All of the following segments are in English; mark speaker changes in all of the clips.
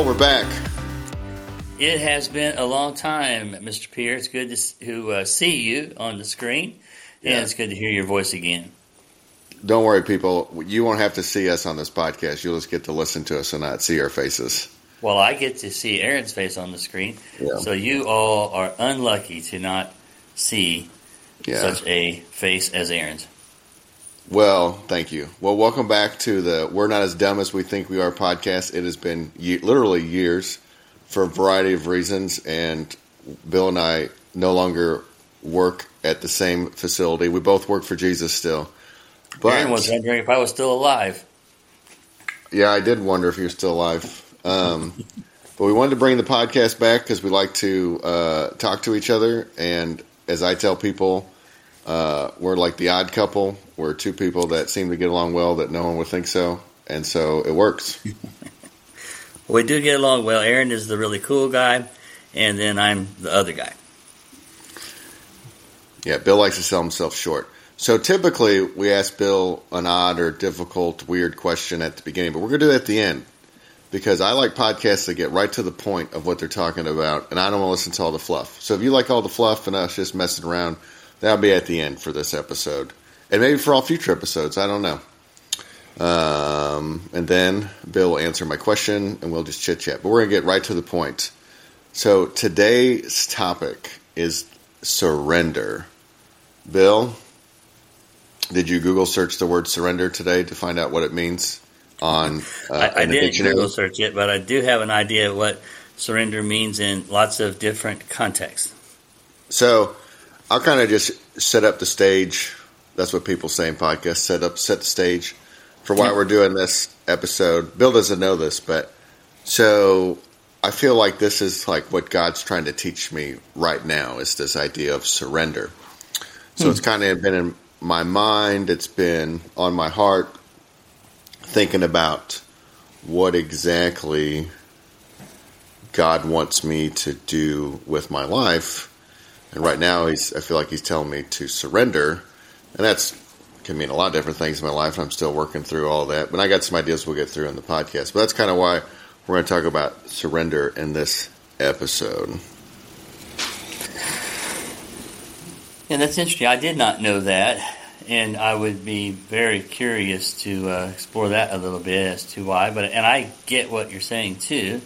Speaker 1: Bill, we're back.
Speaker 2: It has been a long time, Mr. Pierre. It's good to, to uh, see you on the screen, and
Speaker 1: Yeah.
Speaker 2: it's good to hear your voice again.
Speaker 1: Don't worry, people. You won't have to see us on this podcast. You'll just get to listen to us and not see our faces.
Speaker 2: Well, I get to see Aaron's face on the screen,
Speaker 1: Yeah.
Speaker 2: so you all are unlucky to not see
Speaker 1: Yeah.
Speaker 2: such a face as Aaron's.
Speaker 1: Well, thank you. Well, welcome back to the We're Not As Dumb As We Think We Are podcast. It has been ye- literally years for a variety of reasons, and Bill and I no longer work at the same facility. We both work for Jesus still. But
Speaker 2: Aaron was wondering if I was still alive.
Speaker 1: Yeah, I did wonder if you're still alive. Um, but we wanted to bring the podcast back because we like to uh, talk to each other. And as I tell people, uh, we're like the odd couple. We're two people that seem to get along well that no one would think so. And so it works.
Speaker 2: We do get along well. Aaron is the really cool guy, and then I'm the other guy.
Speaker 1: Yeah, Bill likes to sell himself short. So typically we ask Bill an odd or difficult, weird question at the beginning, but we're going to do it at the end because I like podcasts that get right to the point of what they're talking about, and I don't want to listen to all the fluff. So if you like all the fluff and us just messing around, that'll be at the end for this episode, and maybe for all future episodes. I don't know. Um, and then Bill will answer my question, and we'll just chit chat. But we're going to get right to the point. So today's topic is surrender. Bill, did you Google search the word surrender today to find out what it means on uh,
Speaker 2: I, I didn't
Speaker 1: dictionary?
Speaker 2: Google search it, but I do have an idea of what surrender means in lots of different contexts.
Speaker 1: So I'll kind of just set up the stage. That's what people say in podcasts. Set up, set the stage for why
Speaker 2: Yeah.
Speaker 1: we're doing this episode. Bill doesn't know this, but so I feel like this is like what God's trying to teach me right now is this idea of surrender. So hmm. it's kind of been in my mind. It's been on my heart, thinking about what exactly God wants me to do with my life. And right now, he's I feel like he's telling me to surrender, and that's can mean a lot of different things in my life. I'm still working through all that, but I got some ideas we'll get through in the podcast. But that's kind of why we're going to talk about surrender in this episode.
Speaker 2: And that's interesting. I did not know that, and I would be very curious to uh, explore that a little bit as to why. But and I get what you're saying too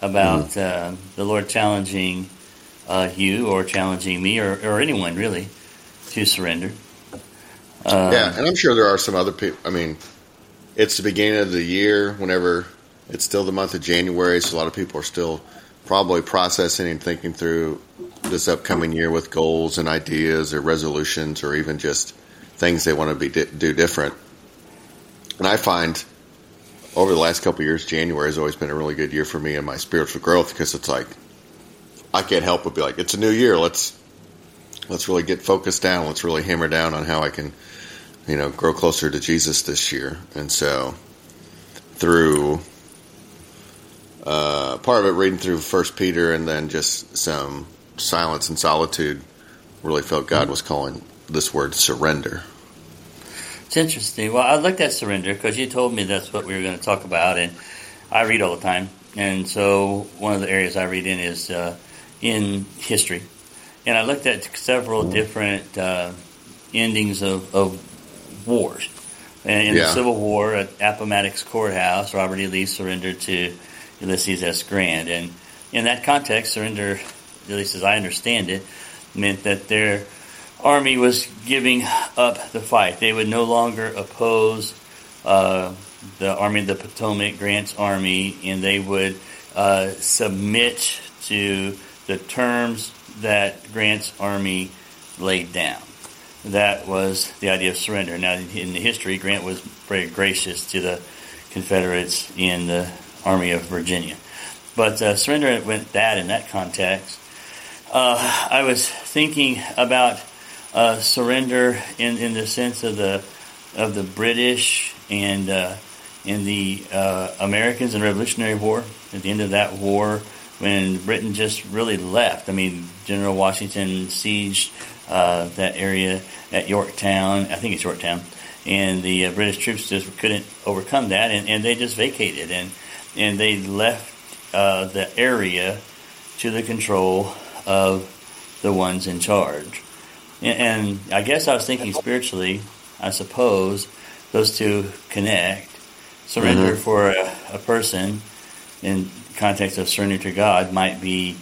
Speaker 2: about uh, the Lord challenging uh, you or challenging me or, or anyone really to surrender. Um,
Speaker 1: yeah, and I'm sure there are some other people. I mean, it's the beginning of the year. Whenever it's still the month of January, so a lot of people are still probably processing and thinking through this upcoming year with goals and ideas or resolutions or even just things they want to be do different. And I find over the last couple of years, January has always been a really good year for me and my spiritual growth because it's like I can't help but be like, it's a new year. Let's let's really get focused down. Let's really hammer down on how I can, you know, grow closer to Jesus this year. And so through uh, part of it reading through First Peter and then just some silence and solitude, really felt God was calling this word surrender.
Speaker 2: It's interesting. Well, I looked at surrender because you told me that's what we were going to talk about, and I read all the time. And so one of the areas I read in is uh, in history. And I looked at several different uh, endings of, of wars. And in
Speaker 1: Yeah.
Speaker 2: the Civil War at Appomattox Courthouse, Robert E. Lee surrendered to Ulysses S. Grant. And in that context, surrender, at least as I understand it, meant that their army was giving up the fight. They would no longer oppose uh, the Army of the Potomac, Grant's army, and they would uh, submit to the terms that Grant's army laid down. That was the idea of surrender. Now, in the history, Grant was very gracious to the Confederates in the Army of Virginia. But uh, surrender went that in that context. Uh, I was thinking about uh, surrender in, in the sense of the of the British and uh, in the uh, Americans in the Revolutionary War. At the end of that war, when Britain just really left. I mean, General Washington sieged uh, that area at Yorktown. I think it's Yorktown, and the uh, British troops just couldn't overcome that, and, and they just vacated and and they left uh, the area to the control of the ones in charge. And, and I guess I was thinking spiritually, I suppose those two connect. Surrender mm-hmm. for a, a person in context of surrender to God might be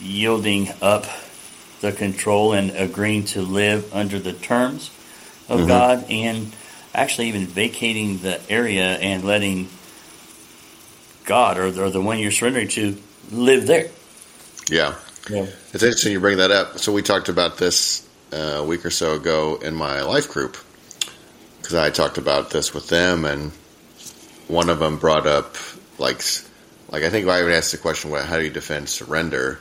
Speaker 2: yielding up the control and agreeing to live under the terms of mm-hmm. God and actually even vacating the area and letting God or, or the one you're surrendering to live there.
Speaker 1: Yeah. yeah. It's interesting you bring that up. So we talked about this uh, a week or so ago in my life group because I talked about this with them and one of them brought up like like I think I would ask the question, well, how do you defend surrender?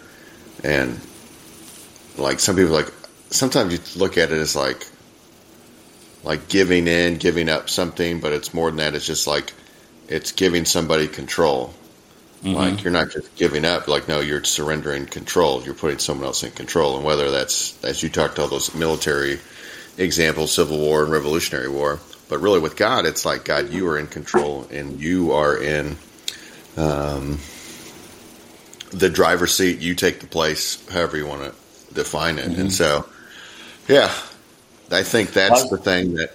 Speaker 1: And like some people like sometimes you look at it as like like giving in, giving up something, but it's more than that. It's just like it's giving somebody control. Mm-hmm. Like you're not just giving up. Like no, you're surrendering control. You're putting someone else in control. And whether that's as you talked all those military examples, Civil War and Revolutionary War, but really with God, it's like God, you are in control and you are in um, the driver's seat. You take the place, however you want to define it. Mm-hmm. And so, yeah, I think that's the thing that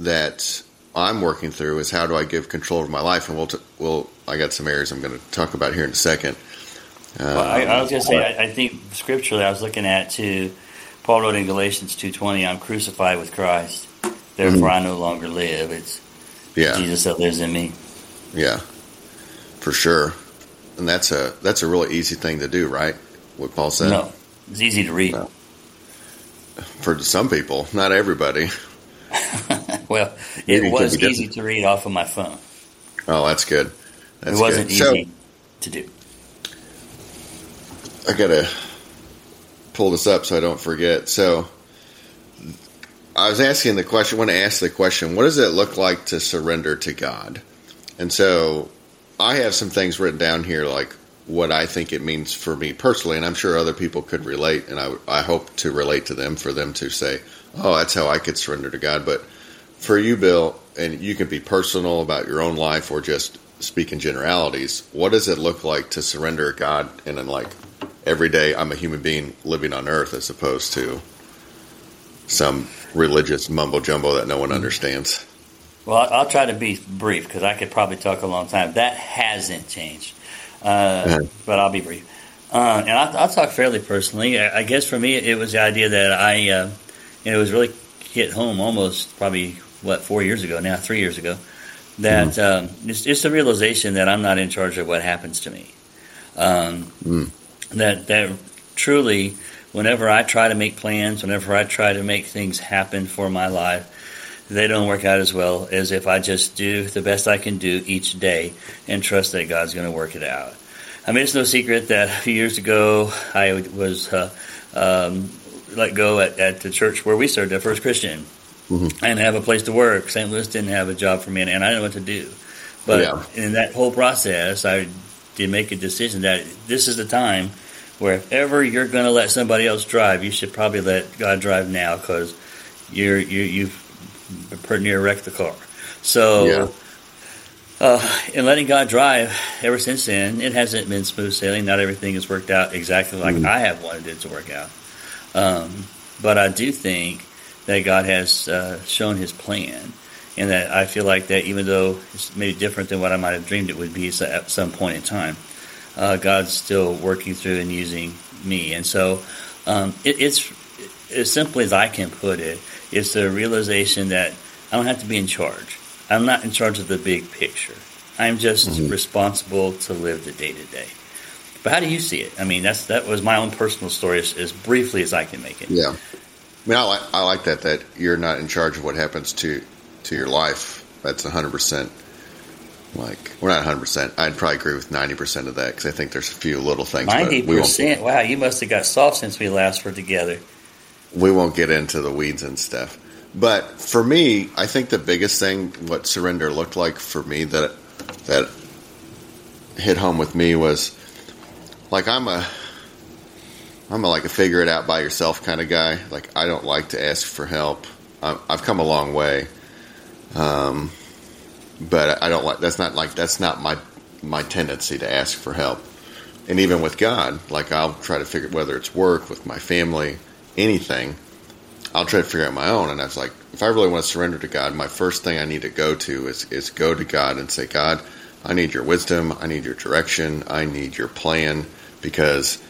Speaker 1: that I'm working through is how do I give control over my life, and we'll t- we'll I got some areas I'm going to talk about here in a second.
Speaker 2: Um, well, I, I, was going to say I, I, think scripturally I was looking at to Paul wrote in Galatians two twenty I'm crucified with Christ, therefore mm-hmm. I no longer live. It's yeah. Jesus that lives in me.
Speaker 1: Yeah, for sure, and that's a that's a really easy thing to do, right? What Paul said.
Speaker 2: No, it's easy to read. No
Speaker 1: for some people, not everybody.
Speaker 2: well, it was easy to read off of my phone.
Speaker 1: Oh, that's good. That's
Speaker 2: it wasn't good. easy so, to do.
Speaker 1: I gotta pull this up so I don't forget. So, I was asking the question. When I asked the question, what does it look like to surrender to God? And so, I have some things written down here, like what I think it means for me personally, and I'm sure other people could relate, and I, I hope to relate to them for them to say, oh, that's how I could surrender to God. But for you, Bill, and you can be personal about your own life or just speak in generalities, what does it look like to surrender to God and then like every day I'm a human being living on earth as opposed to some religious mumbo jumbo that no one mm-hmm. understands?
Speaker 2: Well, I'll try to be brief because I could probably talk a long time. That hasn't changed. Uh, but I'll be brief. Uh, and I'll, I'll, talk fairly personally. I, I, guess for me, it was the idea that I, uh, it was really hit home almost probably what four years ago now, three years ago. That mm. um, it's just a realization that I'm not in charge of what happens to me. Um, mm. That that truly, whenever I try to make plans, whenever I try to make things happen for my life, they don't work out as well as if I just do the best I can do each day and trust that God's going to work it out. I mean, it's no secret that a few years ago I was uh, um, let go at, at, the church where we served at First Christian. Mm-hmm. and have a place to work. St. Louis didn't have a job for me, and, I didn't know what to do. But yeah. in that whole process, I did make a decision that this is the time where if ever you're going to let somebody else drive, you should probably let God drive now because you're you, you've pretty near wrecked the car. So, yeah. uh, in letting God drive, ever since then, it hasn't been smooth sailing. Not everything has worked out exactly like mm. I have wanted it to work out. Um, but I do think that God has uh, shown His plan, and that I feel like that even though it's maybe different than what I might have dreamed it would be at some point in time, uh, God's still working through and using me. And so, um, it, it's as simply as I can put it it's the realization that I don't have to be in charge. I'm not in charge of the big picture. I'm just mm-hmm. responsible to live the day to day. But how do you see it? I mean, that's that was my own personal story as, as briefly as I can make it.
Speaker 1: Yeah, I mean, I like I like that that you're not in charge of what happens to to your life. That's 100 percent. Like we're not 100. percent I'd probably agree with 90 percent of that because I think there's a few little things.
Speaker 2: 90 percent. Wow, you must have got soft since we last were together
Speaker 1: we won't get into the weeds and stuff. But for me, I think the biggest thing, what surrender looked like for me that that hit home with me was like I'm a I'm a, like a figure it out by yourself kind of guy. Like I don't like to ask for help. i have come a long way, um, but I don't like that's not like that's not my my tendency to ask for help. and even with God, like I'll try to figure whether it's work with my family, anything. I'll try to figure out my own, and I was like, if I really want to surrender to God, my first thing I need to go to is is go to God and say, God, I need your wisdom, I need your direction, I need your plan, because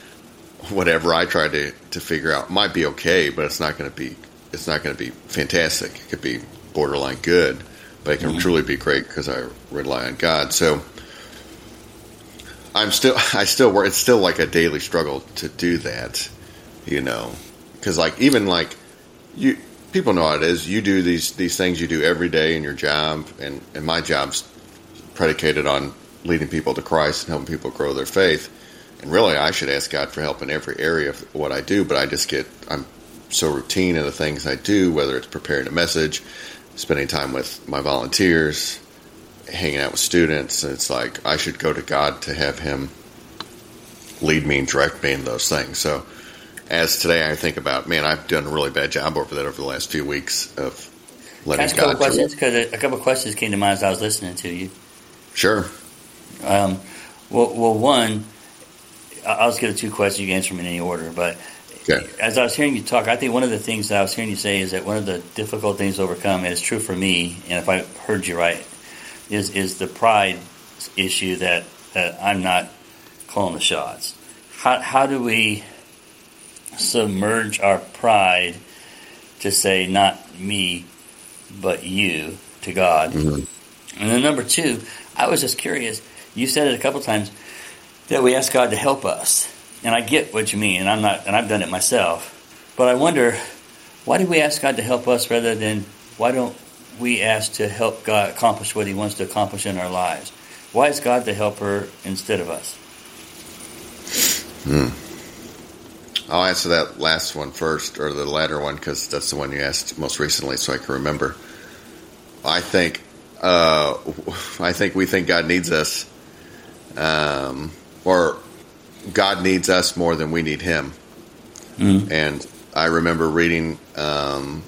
Speaker 1: whatever I try to to figure out might be okay, but it's not going to be it's not going to be fantastic. It could be borderline good, but it can mm-hmm. truly be great because I rely on God. So I'm still I still work. It's still like a daily struggle to do that, you know, because like even like you people know how it is. You do these these things you do every day in your job, and and my job's predicated on leading people to Christ and helping people grow their faith. And really, I should ask God for help in every area of what I do, but I just get I'm so routine in the things I do, whether it's preparing a message, spending time with my volunteers, hanging out with students. It's like I should go to God to have Him lead me and direct me in those things. So, as today I think about, man, I've done a really bad job over that over the last few weeks of letting
Speaker 2: Can I God. A couple questions because a couple of questions came to mind as I was listening to you.
Speaker 1: Sure.
Speaker 2: Um, well, well, one, I'll just get the two questions. You can answer them in any order, but Okay. As I was hearing you talk, I think one of the things that I was hearing you say is that one of the difficult things to overcome, and it's true for me, and if I heard you right, is is the pride issue that, that I'm not calling the shots. How how do we submerge our pride to say not me, but you to God? Mm-hmm. And then number two, I was just curious. You said it a couple times that we ask God to help us and I get what you mean, and I'm not, and I've done it myself. But I wonder, why do we ask God to help us rather than why don't we ask to help God accomplish what He wants to accomplish in our lives? Why is God the helper instead of us?
Speaker 1: Hmm. I'll answer that last one first, or the latter one, because that's the one you asked most recently, so I can remember. I think, uh, I think we think God needs us, um, or God needs us more than we need Him. Mm. And I remember reading um,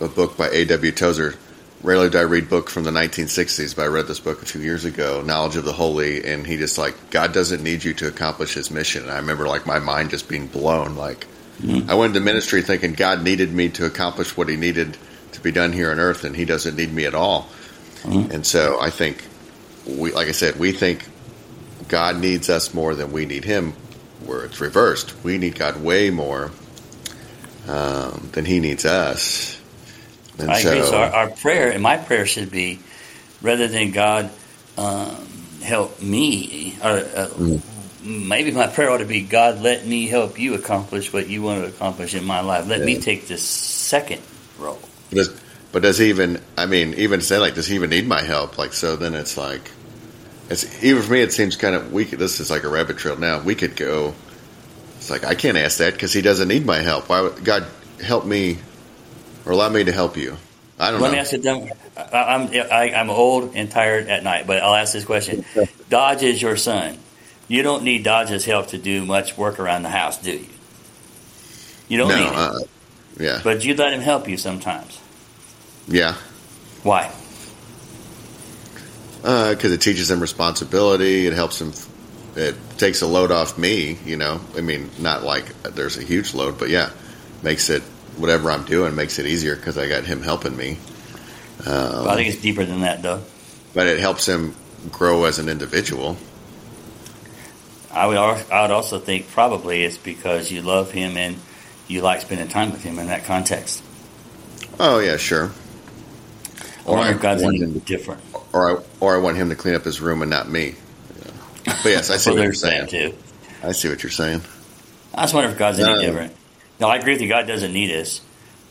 Speaker 1: a book by A.W. Tozer. Rarely do I read book from the 1960s, but I read this book a few years ago, Knowledge of the Holy, and he just like God doesn't need you to accomplish His mission. And I remember like my mind just being blown. Like mm. I went into ministry thinking God needed me to accomplish what He needed to be done here on earth, and He doesn't need me at all. Mm. And so I think we, like I said, we think God needs us more than we need Him, where it's reversed. We need God way more um, than He needs us.
Speaker 2: And I so, agree. So our, our, prayer, and my prayer should be, rather than God um, help me, or uh, mm. maybe my prayer ought to be, God, let me help you accomplish what you want to accomplish in my life. Let yeah. me take this second role.
Speaker 1: But does, but does he even? I mean, even say like, does he even need my help? Like, so then it's like it's, even for me, it seems kind of weak. This is like a rabbit trail. Now we could go. It's like I can't ask that because he doesn't need my help. Why would God help me or allow me to help you? I don't know.
Speaker 2: Let
Speaker 1: know.
Speaker 2: me ask it. I'm I, am old and tired at night, but I'll ask this question: Dodge is your son. You don't need Dodge's help to do much work around the house, do you? You don't no, need it. Uh,
Speaker 1: yeah.
Speaker 2: But you let him help you sometimes.
Speaker 1: Yeah.
Speaker 2: Why?
Speaker 1: because uh, it teaches him responsibility. It helps him. It takes a load off me. You know, I mean, not like there's a huge load, but yeah, makes it whatever I'm doing makes it easier because I got him helping me.
Speaker 2: Um, well, I think it's deeper than that, though.
Speaker 1: But it helps him grow as an individual.
Speaker 2: I would. I would also think probably it's because you love him and you like spending time with him in that context.
Speaker 1: Oh yeah, sure.
Speaker 2: Or, or God's anything different
Speaker 1: or I or I want him to clean up his room and not me. Yeah. But yes, I see what you're saying. Too. I see what you're saying.
Speaker 2: I just wonder if God's any different. No, I agree with you. God doesn't need us,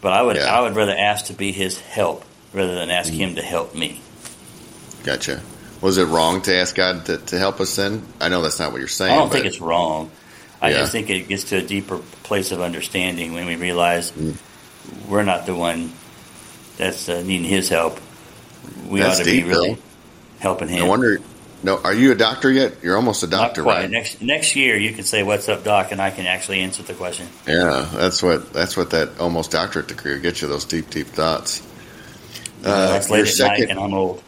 Speaker 2: but I would yeah. I would rather ask to be His help rather than ask. Him to help me.
Speaker 1: Gotcha. Was it wrong to ask God to, to help us then? I know that's not what you're saying. I
Speaker 2: don't think it's wrong. I yeah. just think it gets to a deeper place of understanding when we realize mm. we're not the one that's uh, needing His help we That's ought to deep, be really though. helping him.
Speaker 1: No wonder. No, are you a doctor yet? You're almost a doctor, right?
Speaker 2: Next next year, you can say, "What's up, doc?" and I can actually answer the question.
Speaker 1: Yeah, that's what that's what that almost doctorate degree will get you. Those deep, deep thoughts.
Speaker 2: Uh, that's late at second, and I'm old.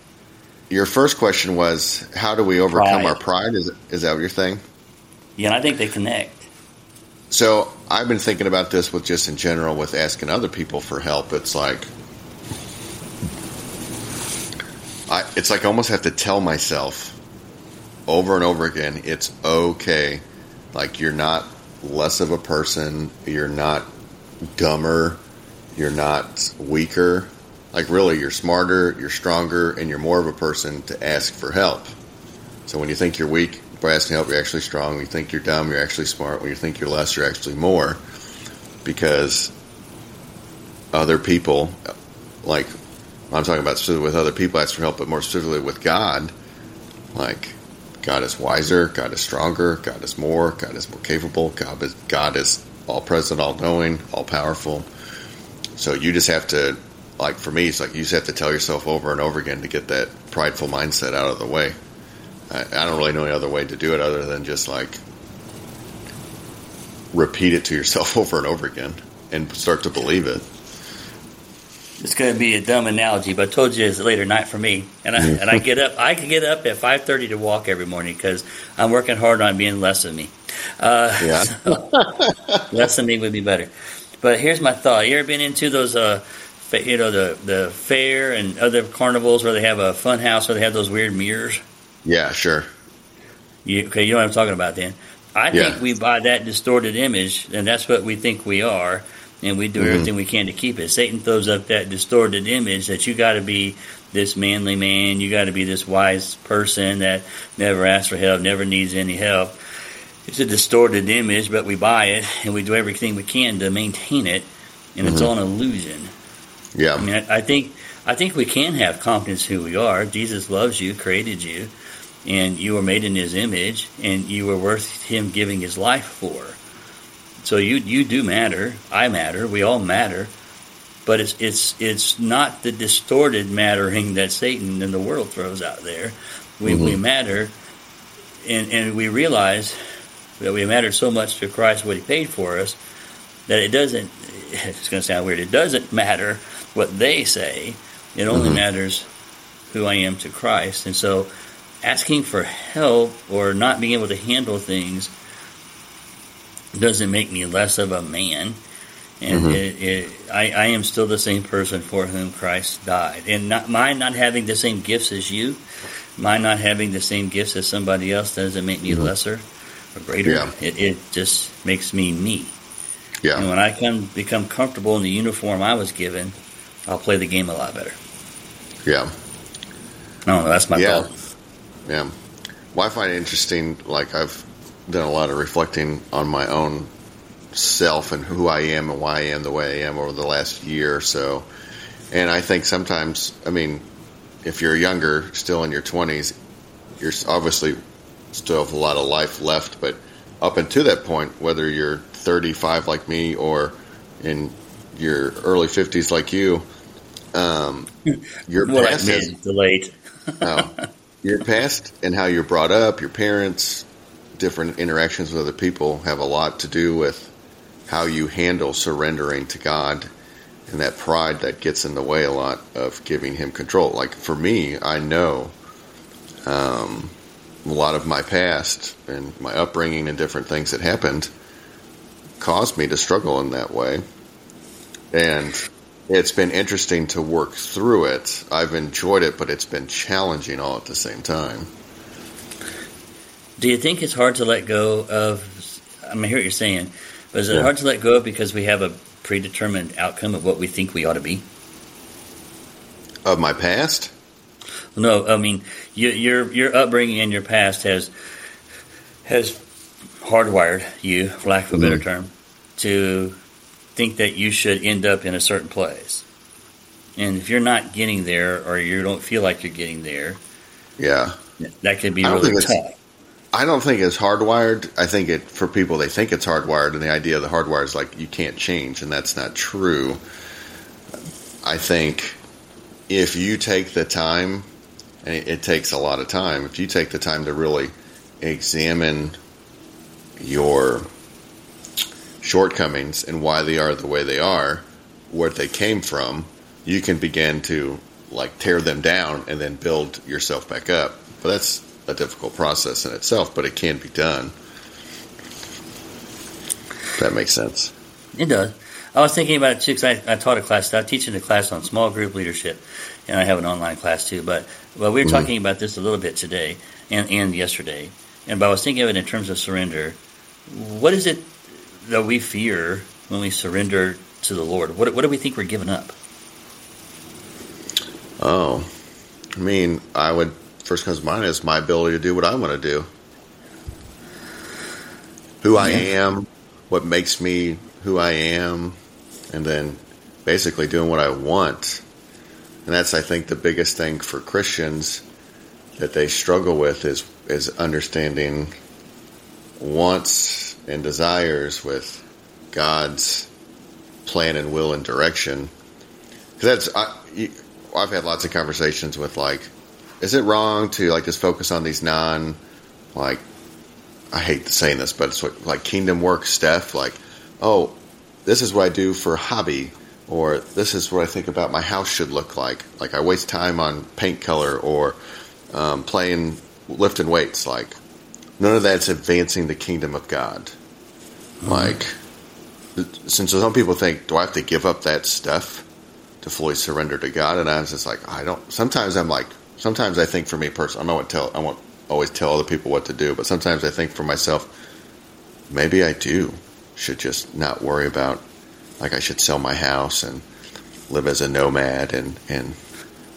Speaker 1: Your first question was, "How do we overcome pride. our pride?" Is is that you're saying?
Speaker 2: Yeah, and I think they connect.
Speaker 1: So I've been thinking about this with just in general with asking other people for help. It's like I, it's like I almost have to tell myself over and over again, it's okay. Like you're not less of a person, you're not dumber, you're not weaker. Like really, you're smarter, you're stronger, and you're more of a person to ask for help. So when you think you're weak, by asking help, you're actually strong. When you think you're dumb, you're actually smart. When you think you're less, you're actually more. Because other people, like I'm talking about with other people, ask for help, but more specifically with God, like God is wiser, God is stronger, God is more, God is more capable, God is God is all present, all knowing, all powerful. So you just have to, like for me, it's like you just have to tell yourself over and over again to get that prideful mindset out of the way. I, I don't really know any other way to do it other than just like repeat it to yourself over and over again and start to believe it.
Speaker 2: It's going to be a dumb analogy, but I told you it's a later night for me, and I and I get up. I can get up at five thirty to walk every morning because I'm working hard on being less of me. Uh,
Speaker 1: Yeah.
Speaker 2: so, less of me would be better. But here's my thought: You ever been into those, uh, you know, the the fair and other carnivals where they have a fun house where they have those weird mirrors?
Speaker 1: Yeah, sure.
Speaker 2: You, okay, you know what I'm talking about then. I
Speaker 1: Yeah.
Speaker 2: think we buy that distorted image, and that's what we think we are, and we do
Speaker 1: Mhm.
Speaker 2: everything we can to keep it. Satan throws up that distorted image that you got to be this manly man, you got to be this wise person that never asks for help, never needs any help. It's a distorted image, but we buy it, and we do everything we can to maintain it, and it's
Speaker 1: Mhm.
Speaker 2: all an illusion.
Speaker 1: Yeah.
Speaker 2: I mean, I, I think I think we can have confidence who we are. Jesus loves you, created you, and you were made in His image, and you were worth Him giving His life for. So you you do matter. I matter. We all matter. But it's it's it's not the distorted mattering that Satan and the world throws out there. We we
Speaker 1: Mhm.
Speaker 2: matter, and and we realize that we matter so much to Christ what He paid for us that it doesn't. It's going to sound weird. It doesn't matter what they say. It only
Speaker 1: Mhm.
Speaker 2: matters who I am to Christ. And so, asking for help or not being able to handle things doesn't make me less of a man. And
Speaker 1: Mhm.
Speaker 2: it, it, I, I am still the same person for whom Christ died. And not, mine not having the same gifts as you, my not having the same gifts as somebody else doesn't make me
Speaker 1: Mhm.
Speaker 2: lesser or greater.
Speaker 1: Yeah.
Speaker 2: It, it just makes me me.
Speaker 1: Yeah.
Speaker 2: And when I come become comfortable in the uniform I was given, I'll play the game a lot better.
Speaker 1: Yeah.
Speaker 2: I. That's my
Speaker 1: Yeah.
Speaker 2: thought.
Speaker 1: Yeah. Well, I find it interesting. Like I've done a lot of reflecting on my own self and who I am and why I am the way I am over the last year or so. And I think sometimes, I mean, if you're younger, still in your 20s, you're obviously still have a lot of life left. But up until that point, whether you're 35 like me or in your early 50s like you, um, your
Speaker 2: More
Speaker 1: past
Speaker 2: to late.
Speaker 1: no. Your past and how you're brought up, your parents, different interactions with other people have a lot to do with how you handle surrendering to God and that pride that gets in the way a lot of giving Him control. Like for me, I know um, a lot of my past and my upbringing and different things that happened caused me to struggle in that way. And it's been interesting to work through it. I've enjoyed it, but it's been challenging all at the same time.
Speaker 2: Do you think it's hard to let go of? I mean, I hear what you're saying, but is it
Speaker 1: Yeah.
Speaker 2: hard to let go of because we have a predetermined outcome of what we think we ought to be?
Speaker 1: Of my past?
Speaker 2: No, I mean you, your your upbringing and your past has has hardwired you, for lack of a better
Speaker 1: Mhm.
Speaker 2: term, to think that you should end up in a certain place. And if you're not getting there, or you don't feel like you're getting there,
Speaker 1: Yeah.
Speaker 2: that could be really tough.
Speaker 1: I don't think it's hardwired. I think it for people they think it's hardwired, and the idea of the hardwire is like you can't change, and that's not true. I think if you take the time, and it, it takes a lot of time, if you take the time to really examine your shortcomings and why they are the way they are, where they came from, you can begin to like tear them down and then build yourself back up. But that's a difficult process in itself, but it can be done. that makes sense.
Speaker 2: It does. I was thinking about it too because I, I, taught a class. I'm teaching a class on small group leadership, and I have an online class too. But well, we were mm-hmm. talking about this a little bit today and, and yesterday. And but I was thinking of it in terms of surrender. What is it that we fear when we surrender to the Lord? What, what do we think we're giving up?
Speaker 1: Oh, I mean, I would first comes to mind is my ability to do what I want to do, who yeah. I am, what makes me who I am, and then basically doing what I want. And that's, I think, the biggest thing for Christians that they struggle with is is understanding wants and desires with God's plan and will and direction. Because that's I, I've had lots of conversations with like, is it wrong to like just focus on these non like I hate saying this, but it's what, like kingdom work stuff. Like, oh, this is what I do for hobby, or this is what I think about my house should look like. Like I waste time on paint color or um, playing lifting weights. Like none of that's advancing the kingdom of God. Mm-hmm. Like since some people think, do I have to give up that stuff to fully surrender to God? And I was just like, I don't. Sometimes I'm like, sometimes I think for me personally, I won't tell, I won't always tell other people what to do, but sometimes I think for myself, maybe I do should just not worry about, like I should sell my house and live as a nomad and and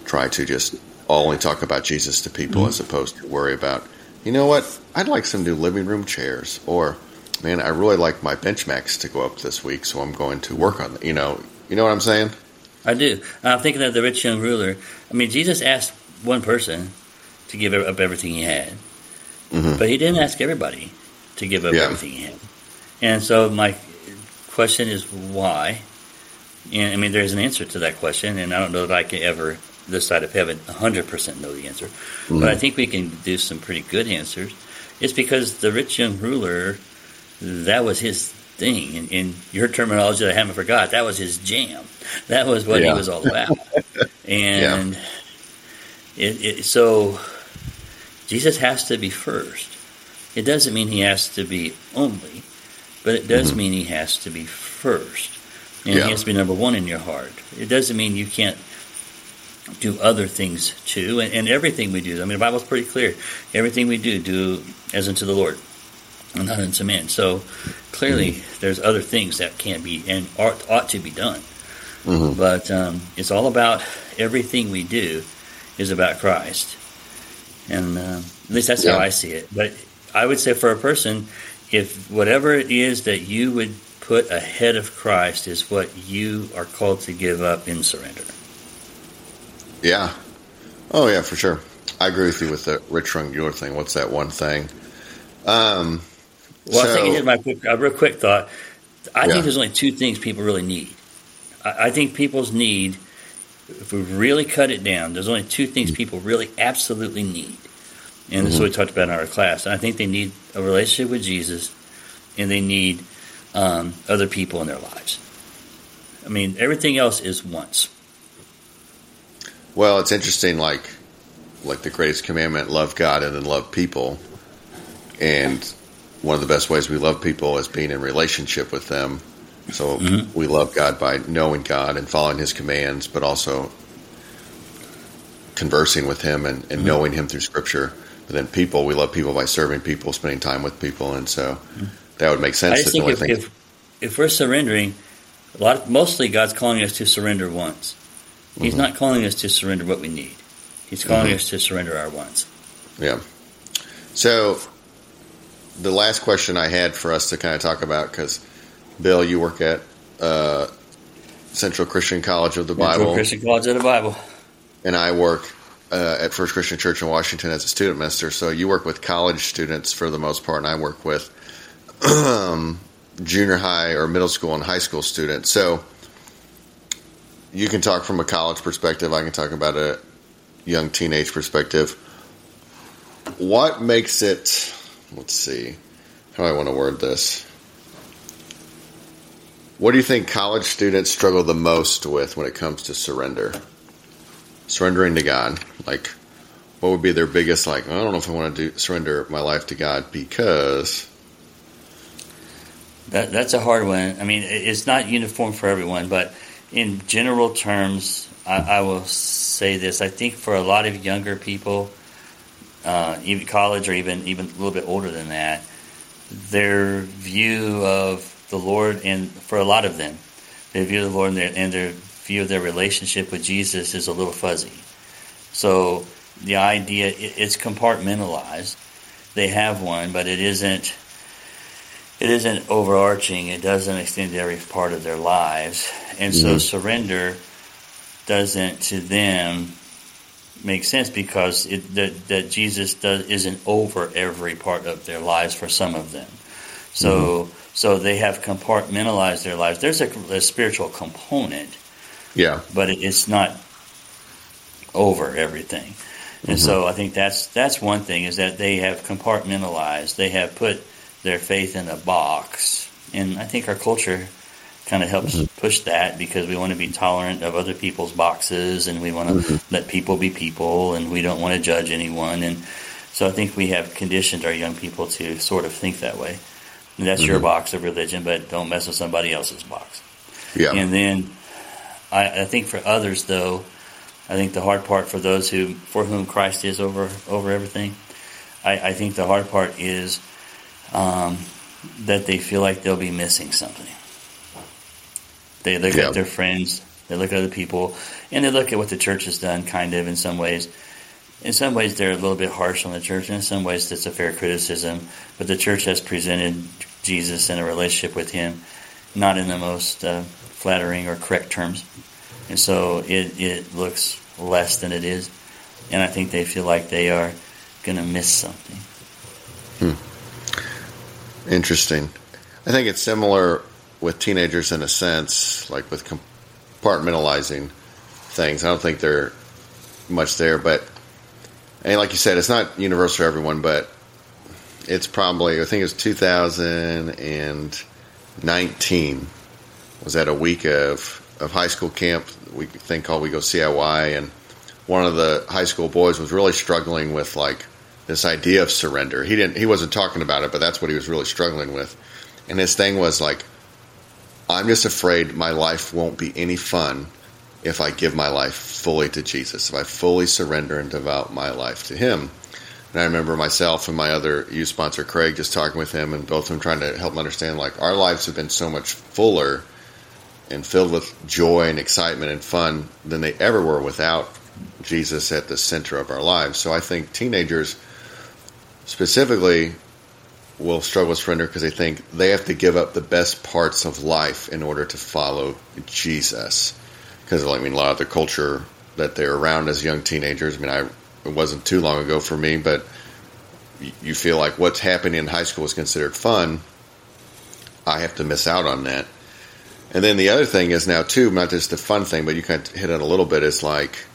Speaker 1: try to just only talk about Jesus to people mm-hmm. as opposed to worry about, you know what, I'd like some new living room chairs or man, I really like my benchmarks to go up this week, so I'm going to work on it. You know, you know what I'm saying?
Speaker 2: I do. I'm thinking of the rich young ruler. I mean, Jesus asked one person to give up everything he had, mm-hmm. but he didn't ask everybody to give up yeah. everything he had. And so my question is why? And I mean, there's an answer to that question, and I don't know that I can ever, this side of heaven, 100% know the answer. Mm-hmm. But I think we can do some pretty good answers. It's because the rich young ruler that was his thing. In, in, your terminology that I haven't forgot, that was his jam. That was what yeah. he was all about. and yeah. It, it, so Jesus has to be first. It doesn't mean he has to be only, but it does mm-hmm. mean he has to be first. And yeah. he has to be number one in your heart. It doesn't mean you can't do other things too. And, and everything we do, I mean, the Bible's pretty clear. Everything we do, do as unto the Lord and not unto men. So clearly, mm-hmm. there's other things that can be and ought, ought to be done. Mm-hmm. But um, it's all about everything we do is about Christ, and uh, at least that's yeah. how I see it. But I would say for a person, if whatever it is that you would put ahead of Christ is what you are called to give up in surrender.
Speaker 1: Yeah. Oh yeah, for sure. I agree with you with the rich young thing. What's that one thing? Um,
Speaker 2: well, so, I think my quick, a real quick thought. I yeah. think there's only two things people really need. I, I, think people's need, if we really cut it down, there's only two things mm-hmm. people really absolutely need. And mm-hmm. this is what we talked about in our class. And I think they need a relationship with Jesus, and they need um, other people in their lives. I mean, everything else is once.
Speaker 1: Well, it's interesting, like like the greatest commandment: love God and then love people. And one of the best ways we love people is being in relationship with them. So mm-hmm. we love God by knowing God and following His commands, but also conversing with Him and, and mm-hmm. knowing Him through Scripture. But then people, we love people by serving people, spending time with people, and so mm-hmm. that would make sense.
Speaker 2: I just think if, if, if, we're surrendering, a lot of, mostly God's calling us to surrender once. He's mm-hmm. not calling us to surrender what we need. He's calling mm-hmm. us to surrender our wants.
Speaker 1: Yeah. So the last question I had for us to kind of talk about because Bill, you work at uh, Central Christian College of the Bible. Central Bible.
Speaker 2: Christian College of the Bible.
Speaker 1: And I work uh, at First Christian Church in Washington as a student minister. So you work with college students for the most part, and I work with um, junior high or middle school and high school students. So you can talk from a college perspective. I can talk about a young teenage perspective. What makes it let's see how I want to word this. What do you think college students struggle the most with when it comes to surrender? Surrendering to God. Like, what would be their biggest, like, I don't know if I want to do, surrender my life to God because.
Speaker 2: That, that's a hard one. I mean, it's not uniform for everyone, but in general terms, I, I will say this. I think for a lot of younger people, uh, even college or even even a little bit older than that, their view of the Lord and for a lot of them, their view of the Lord and their, and their view of their relationship with Jesus is a little fuzzy. So the idea it's compartmentalized. They have one, but it isn't. It isn't overarching. It doesn't extend to every part of their lives, and mm-hmm. so surrender doesn't to them make sense because it, that, that Jesus does, isn't over every part of their lives for some of them. So mm-hmm. so they have compartmentalized their lives. There's a, a spiritual component,
Speaker 1: yeah,
Speaker 2: but it, it's not over everything. And mm-hmm. so I think that's that's one thing is that they have compartmentalized. They have put their faith in a box, and I think our culture kind of helps mm-hmm. push that because we want to be tolerant of other people's boxes and we want to mm-hmm. let people be people and we don't want to judge anyone and so I think we have conditioned our young people to sort of think that way. And that's mm-hmm. your box of religion, but don't mess with somebody else's box.
Speaker 1: Yeah.
Speaker 2: And then I, I think for others though, I think the hard part for those who for whom Christ is over over everything, I, I think the hard part is um, that they feel like they'll be missing something. They look yeah. at their friends, they look at other people, and they look at what the church has done, kind of in some ways. In some ways, they're a little bit harsh on the church, and in some ways, that's a fair criticism. But the church has presented Jesus in a relationship with Him, not in the most uh, flattering or correct terms, and so it it looks less than it is, and I think they feel like they are going to miss something.
Speaker 1: Hmm. Interesting. I think it's similar with teenagers in a sense, like with compartmentalizing things. I don't think they're much there, but and like you said, it's not universal for everyone, but it's probably I think it was 2019 was at a week of of high school camp. We thing called We Go CIY, and one of the high school boys was really struggling with like this idea of surrender. He didn't he wasn't talking about it, but that's what he was really struggling with. And his thing was like I'm just afraid my life won't be any fun if I give my life fully to Jesus, if I fully surrender and devote my life to Him. And I remember myself and my other youth sponsor, Craig, just talking with him and both of them trying to help him understand like our lives have been so much fuller and filled with joy and excitement and fun than they ever were without Jesus at the center of our lives. So I think teenagers specifically will struggle with surrender because they think they have to give up the best parts of life in order to follow Jesus. Because I mean, a lot of the culture that they're around as young teenagers. I mean, I it wasn't too long ago for me, but you feel like what's happening in high school is considered fun. I have to miss out on that. And then the other thing is now too, not just the fun thing, but you kind of hit it a little bit. Is like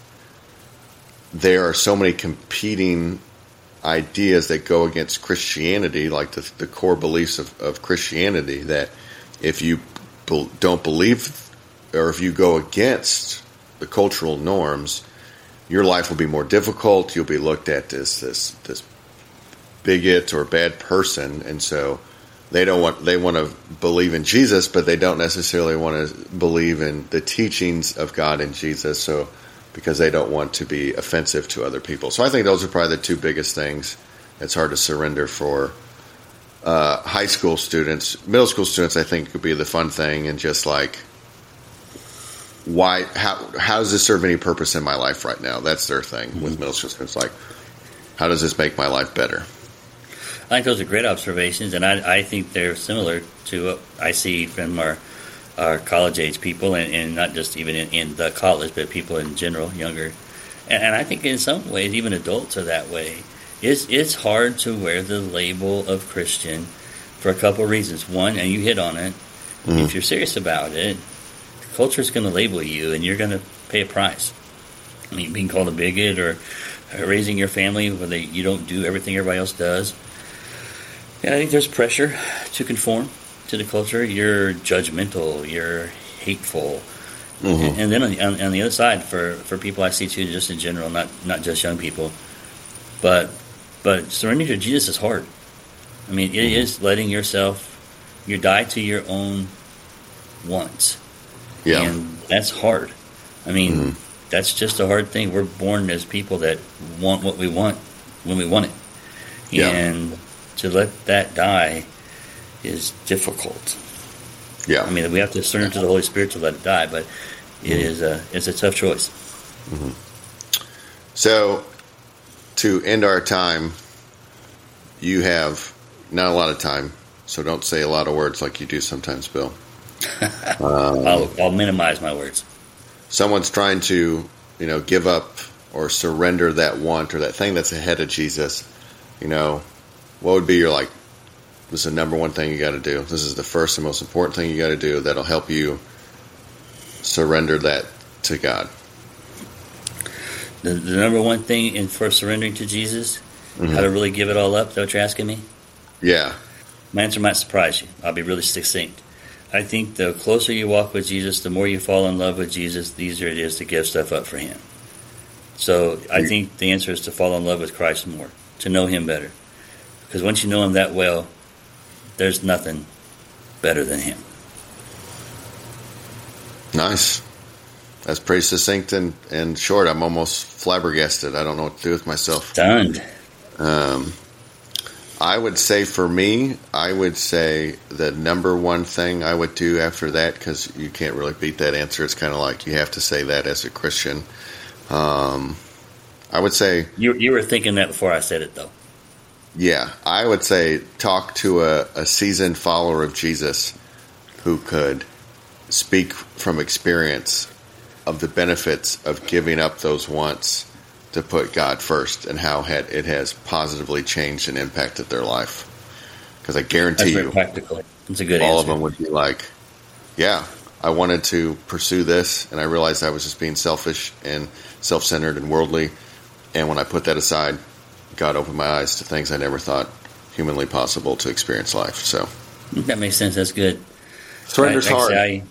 Speaker 1: there are so many competing ideas that go against Christianity, like the, the core beliefs of, of, Christianity, that if you don't believe or if you go against the cultural norms, your life will be more difficult. You'll be looked at as this this bigot or bad person, and so they don't want they want to believe in Jesus, but they don't necessarily want to believe in the teachings of God and Jesus. So because they don't want to be offensive to other people. So I think those are probably the two biggest things. It's hard to surrender for uh, high school students. Middle school students, I think, could be the fun thing and just like, why? How? How does this serve any purpose in my life right now? That's their thing mm-hmm. with middle school students. Like, how does this make my life better?
Speaker 2: I think those are great observations, and I, I think they're similar to what I see from our our college age people, and, and not just even in, in, the college, but people in general, younger. And, and, I think in some ways, even adults are that way. It's it's hard to wear the label of Christian for a couple of reasons. One, and you hit on it. Mm-hmm. If you're serious about it, culture is going to label you, and you're going to pay a price. I mean, being called a bigot or raising your family where they, you don't do everything everybody else does. And I think there's pressure to conform to the culture, you're judgmental, you're hateful. Mm-hmm. And then on the, on, on the, other side, for, for people I see too, just in general, not not just young people, but but surrendering to Jesus is hard. I mean, it mm-hmm. is letting yourself you die to your own wants.
Speaker 1: Yeah.
Speaker 2: And that's hard. I mean, mm-hmm. that's just a hard thing. We're born as people that want what we want when we want it. Yeah. And to let that die is difficult.
Speaker 1: Yeah.
Speaker 2: I mean, we have to surrender to the Holy Spirit to let it die, but it mm-hmm. is a it's a tough choice.
Speaker 1: Mm-hmm. So, to end our time, you have not a lot of time, so don't say a lot of words like you do sometimes, Bill.
Speaker 2: Um, I'll, I'll minimize my words.
Speaker 1: Someone's trying to, you know, give up or surrender that want or that thing that's ahead of Jesus. You know, what would be your like? This is the number one thing you got to do. This is the first and most important thing you got to do that'll help you surrender that to God.
Speaker 2: The, the number one thing in for surrendering to Jesus, mm-hmm. how to really give it all up. Is that what you're asking me?
Speaker 1: Yeah.
Speaker 2: My answer might surprise you. I'll be really succinct. I think the closer you walk with Jesus, the more you fall in love with Jesus, the easier it is to give stuff up for Him. So I think the answer is to fall in love with Christ more, to know Him better. Because once you know Him that well, there's nothing better than Him.
Speaker 1: Nice. That's pretty succinct and, and short. I'm almost flabbergasted. I don't know what to do with myself.
Speaker 2: Stunned.
Speaker 1: Um, I would say for me, I would say the number one thing I would do after that, because you can't really beat that answer. It's kind of like you have to say that as a Christian. Um, I would say
Speaker 2: you you were thinking that before I said it, though.
Speaker 1: Yeah, I would say talk to a, a seasoned follower of Jesus who could speak from experience of the benefits of giving up those wants to put God first and how it has positively changed and impacted their life. Because I guarantee you,
Speaker 2: practically, it's a good.
Speaker 1: All
Speaker 2: answer.
Speaker 1: of them would be like, "Yeah, I wanted to pursue this, and I realized I was just being selfish and self-centered and worldly. And when I put that aside, God opened my eyes to things I never thought humanly possible to experience life." So
Speaker 2: that makes sense. That's good.
Speaker 1: Surrender's right, hard.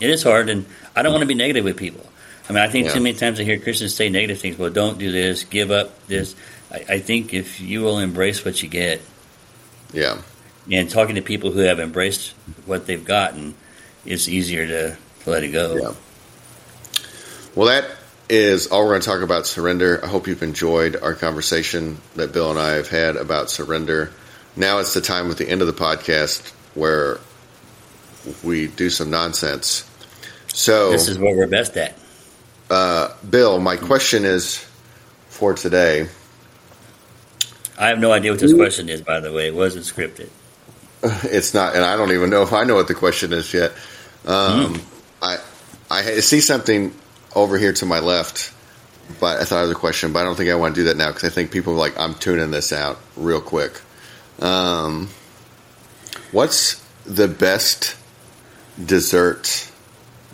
Speaker 2: It is hard, and I don't want to be negative with people. I mean, I think yeah. too many times I hear Christians say negative things. Well, don't do this. Give up this. I, I think if you will embrace what you get,
Speaker 1: yeah,
Speaker 2: and talking to people who have embraced what they've gotten, it's easier to let it go.
Speaker 1: Yeah. Well, that is all we're going to talk about surrender. I hope you've enjoyed our conversation that Bill and I have had about surrender. Now it's the time at the end of the podcast where we do some nonsense. So
Speaker 2: this is what we're best at.
Speaker 1: Uh, Bill, my question is for today.
Speaker 2: I have no idea what this question is, by the way. It wasn't scripted.
Speaker 1: It's not, and I don't even know if I know what the question is yet. Um, mm. I I see something over here to my left, but I thought it was a question, but I don't think I want to do that now because I think people are like, I'm tuning this out real quick. Um, what's the best dessert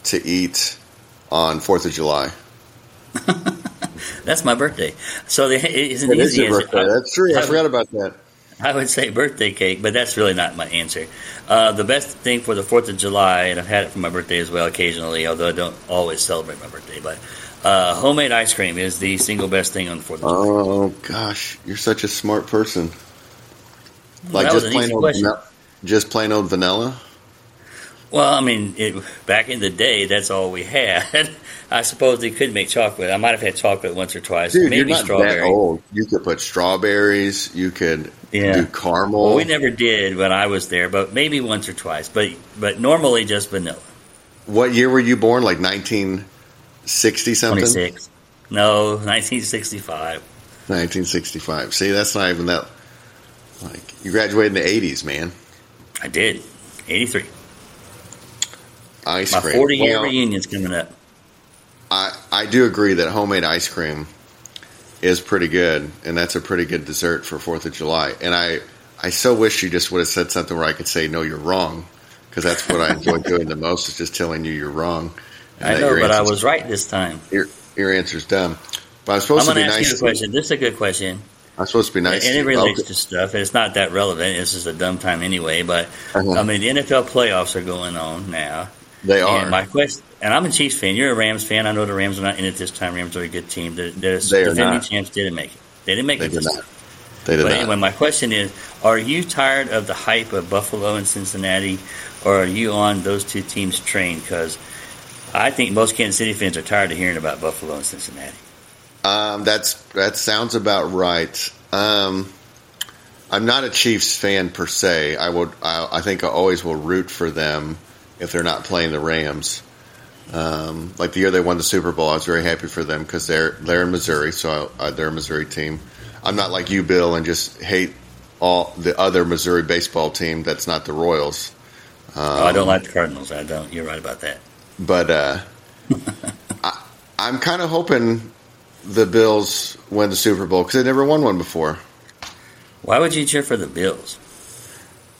Speaker 1: to eat on Fourth of July?
Speaker 2: That's my birthday. So the,
Speaker 1: it's an it easy is your birthday. That's true. I, I forgot about that.
Speaker 2: I would say birthday cake, but that's really not my answer. Uh, the best thing for the Fourth of July, and I've had it for my birthday as well occasionally, although I don't always celebrate my birthday, but uh, homemade ice cream is the single best thing on the Fourth of July.
Speaker 1: Oh gosh, you're such a smart person. Like well, just plain old, vanilla, just plain old vanilla.
Speaker 2: Well, I mean, it, back in the day, that's all we had. I suppose they could make chocolate. I might have had chocolate once or twice.
Speaker 1: Dude,
Speaker 2: maybe
Speaker 1: you're not strawberry. that old. You could put strawberries. You could yeah. do caramel.
Speaker 2: Well, we never did when I was there, but maybe once or twice. But but normally just vanilla.
Speaker 1: What year were you born? Like 1960 something?
Speaker 2: 26. No, 1965.
Speaker 1: 1965. See, that's not even that. Like you graduated in the 80s, man.
Speaker 2: I did. 83
Speaker 1: ice
Speaker 2: My
Speaker 1: cream.
Speaker 2: My 40 year well, reunion's coming up.
Speaker 1: I, I do agree that homemade ice cream is pretty good, and that's a pretty good dessert for Fourth of July. And I, I so wish you just would have said something where I could say, "No, you're wrong," because that's what I enjoy doing the most is just telling you you're wrong.
Speaker 2: I know, but I was right this time.
Speaker 1: Your your answer's dumb. But I'm supposed
Speaker 2: I'm
Speaker 1: to
Speaker 2: be
Speaker 1: nice.
Speaker 2: You a question. This is a good question.
Speaker 1: I'm supposed to be nice,
Speaker 2: and, it relates to stuff. It's not that relevant. It's just a dumb time anyway. But uh-huh. I mean, the NFL playoffs are going on now,
Speaker 1: they are.
Speaker 2: And my question, and I'm a Chiefs fan. You're a Rams fan. I know the Rams are not in it this time. Rams are a good team. The, the
Speaker 1: they
Speaker 2: defending champs didn't make it. They didn't make
Speaker 1: they
Speaker 2: it this
Speaker 1: not. They did
Speaker 2: But
Speaker 1: not.
Speaker 2: anyway, my question is: Are you tired of the hype of Buffalo and Cincinnati, or are you on those two teams' train? Because I think most Kansas City fans are tired of hearing about Buffalo and Cincinnati.
Speaker 1: Um, that's that sounds about right. Um, I'm not a Chiefs fan per se. I would. I, I think I always will root for them if they're not playing the Rams. Um, like the year they won the Super Bowl, I was very happy for them because they're they're in Missouri, so I, they're a Missouri team. I'm not like you, Bill, and just hate all the other Missouri baseball team that's not the Royals.
Speaker 2: oh, I don't like the Cardinals. I don't. You're right about that.
Speaker 1: But uh, I, I'm kind of hoping the Bills win the Super Bowl because they never won one before.
Speaker 2: Why would you cheer for the Bills?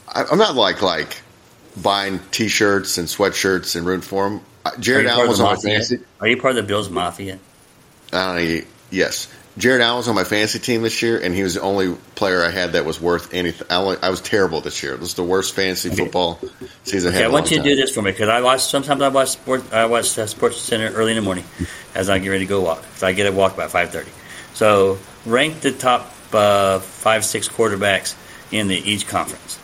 Speaker 1: I, I'm not like like buying T-shirts and sweatshirts and rooting for them. Jared
Speaker 2: Are you
Speaker 1: Allen was on my fantasy.
Speaker 2: Are you part of the Bills Mafia?
Speaker 1: I. Yes, Jared Allen was on my fantasy team this year, and he was the only player I had that was worth anything. I, I was terrible this year. This was the worst fantasy
Speaker 2: Okay.
Speaker 1: football season I
Speaker 2: Okay,
Speaker 1: had.
Speaker 2: I
Speaker 1: in
Speaker 2: want you to do this for me because I watch. Sometimes I watch sport. I watch uh, Sports Center early in the morning as I get ready to go walk. So I get a walk by five thirty. So rank the top uh, five, six quarterbacks in the each conference.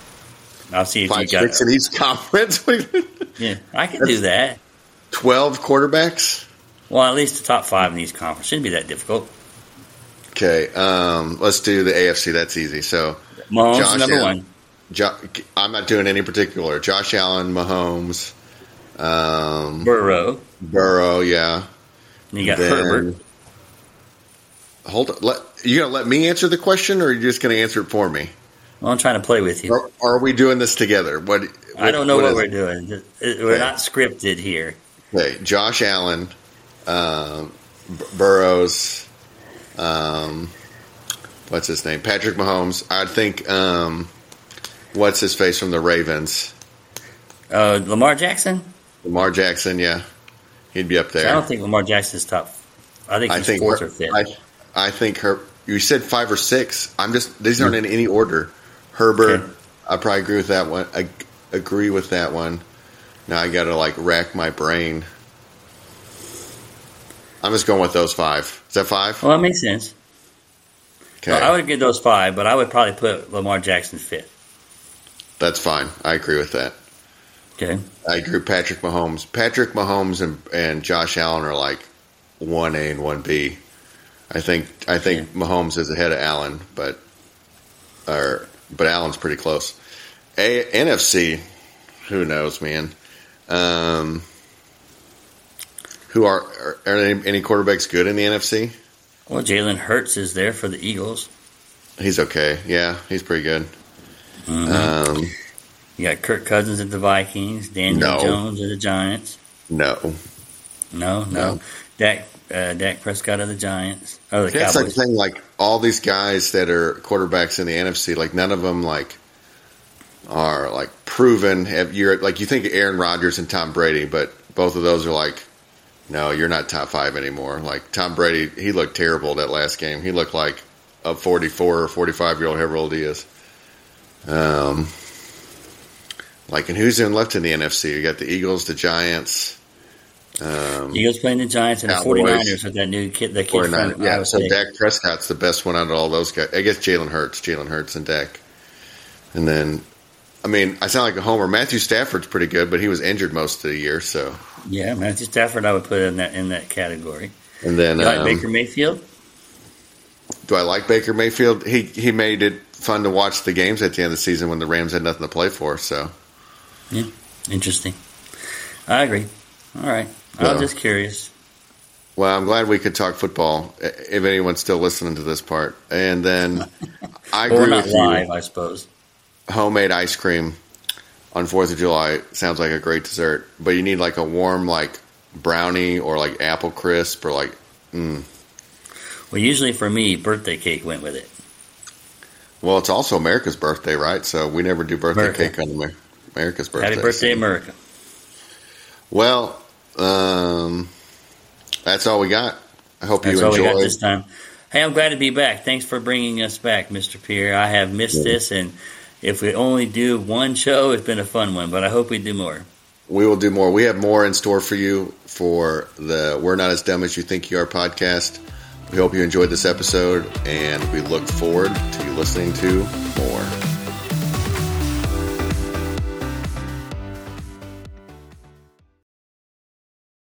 Speaker 2: I'll see if
Speaker 1: Five,
Speaker 2: you got.
Speaker 1: six in each conference.
Speaker 2: Yeah, I can do that.
Speaker 1: Twelve quarterbacks.
Speaker 2: Well, at least the top five in each conference shouldn't be that difficult.
Speaker 1: Okay, um, let's do the AFC. That's easy. So,
Speaker 2: Mahomes
Speaker 1: Josh
Speaker 2: number
Speaker 1: Allen.
Speaker 2: one.
Speaker 1: Jo- I'm not doing any particular. Josh Allen, Mahomes, um,
Speaker 2: Burrow.
Speaker 1: Burrow. Yeah.
Speaker 2: And you got
Speaker 1: Then-
Speaker 2: Herbert.
Speaker 1: Hold on. Let, you gonna let me answer the question, or are you just gonna answer it for me?
Speaker 2: Well, I'm trying to play with you.
Speaker 1: Or are we doing this together? What?
Speaker 2: I don't know what we're
Speaker 1: it?
Speaker 2: doing. We're
Speaker 1: Okay.
Speaker 2: not scripted here.
Speaker 1: Okay, Josh Allen, um, Burrows, um, what's his name? Patrick Mahomes. I think. Um, what's his face from the Ravens?
Speaker 2: Uh, Lamar Jackson.
Speaker 1: Lamar Jackson. Yeah, he'd be up there.
Speaker 2: I don't think Lamar Jackson's top. I think
Speaker 1: I
Speaker 2: he's
Speaker 1: think
Speaker 2: fourth or fifth.
Speaker 1: I, I think her. You said five or six. I'm just. These aren't in any order. Herbert.
Speaker 2: Okay.
Speaker 1: I probably agree with that one. I agree with that one. Now I got to like rack my brain. I'm just going with those five. Is that five?
Speaker 2: well, that makes sense.
Speaker 1: Okay,
Speaker 2: Well, I would give those five, but I would probably put Lamar Jackson fifth.
Speaker 1: that's fine. I agree with that.
Speaker 2: Okay.
Speaker 1: I agree. with Patrick Mahomes, Patrick Mahomes, and and Josh Allen are like one A and one B. I think I think Mahomes is ahead of Allen, but or but Allen's pretty close. A NFC, who knows, man. Um, who are are, are any, any quarterbacks good in the NFC?
Speaker 2: Well, Jalen Hurts is there for the Eagles.
Speaker 1: He's okay. Yeah, he's pretty good.
Speaker 2: Mhm.
Speaker 1: Um,
Speaker 2: you got Kirk Cousins at the Vikings, Daniel
Speaker 1: No.
Speaker 2: Jones at the Giants.
Speaker 1: no,
Speaker 2: No, no.
Speaker 1: No.
Speaker 2: Dak, uh, Dak Prescott of the Giants. Oh, the
Speaker 1: That's like
Speaker 2: Cowboys.
Speaker 1: thing. Like all these guys that are quarterbacks in the NFC, like none of them like are like proven. Have you're like you think Aaron Rodgers and Tom Brady, but both of those are like, no, you're not top five anymore. Like Tom Brady, he looked terrible that last game. He looked like a 44 or 45 year old, however old he is. Um, like and who's in left in the NFC? You got the Eagles, the Giants. Um,
Speaker 2: Eagles playing the Giants and the
Speaker 1: Cowboys.
Speaker 2: 49ers with that new kid, the kid
Speaker 1: 49.
Speaker 2: from
Speaker 1: Yeah,
Speaker 2: Iowa
Speaker 1: so
Speaker 2: State.
Speaker 1: Dak Prescott's the best one out of all those guys. I guess Jalen Hurts, Jalen Hurts, and Dak. And then, I mean, I sound like a homer. Matthew Stafford's pretty good, but he was injured most of the year. So,
Speaker 2: Yeah, Matthew Stafford, I would put in that in that category.
Speaker 1: and then,
Speaker 2: You like
Speaker 1: um,
Speaker 2: Baker Mayfield?
Speaker 1: do I like Baker Mayfield? He he made it fun to watch the games at the end of the season when the Rams had nothing to play for. So, yeah,
Speaker 2: Interesting. I agree. All right. I was just curious.
Speaker 1: well, I'm glad we could talk football. If anyone's still listening to this part, and then I agree
Speaker 2: not
Speaker 1: with you.
Speaker 2: live, I suppose.
Speaker 1: homemade ice cream on Fourth of July sounds like a great dessert, but you need like a warm like brownie or like apple crisp or like mm.
Speaker 2: Well, usually for me, birthday cake went with it.
Speaker 1: well, it's also America's birthday, right? So we never do birthday
Speaker 2: America.
Speaker 1: cake on America's birthday.
Speaker 2: Happy birthday,
Speaker 1: so-
Speaker 2: America.
Speaker 1: Well, um, that's all we got. I hope
Speaker 2: That's
Speaker 1: you
Speaker 2: all we got
Speaker 1: enjoyed.
Speaker 2: this time. Hey, I'm glad to be back. Thanks for bringing us back, Mr. Pierre. I have missed
Speaker 1: Yeah.
Speaker 2: this, and if we only do one show, it's been a fun one, but I hope we do more.
Speaker 1: We will do more. We have more in store for you for the "We're Not as Dumb as You Think You Are" podcast. We hope you enjoyed this episode, and we look forward to you listening to more.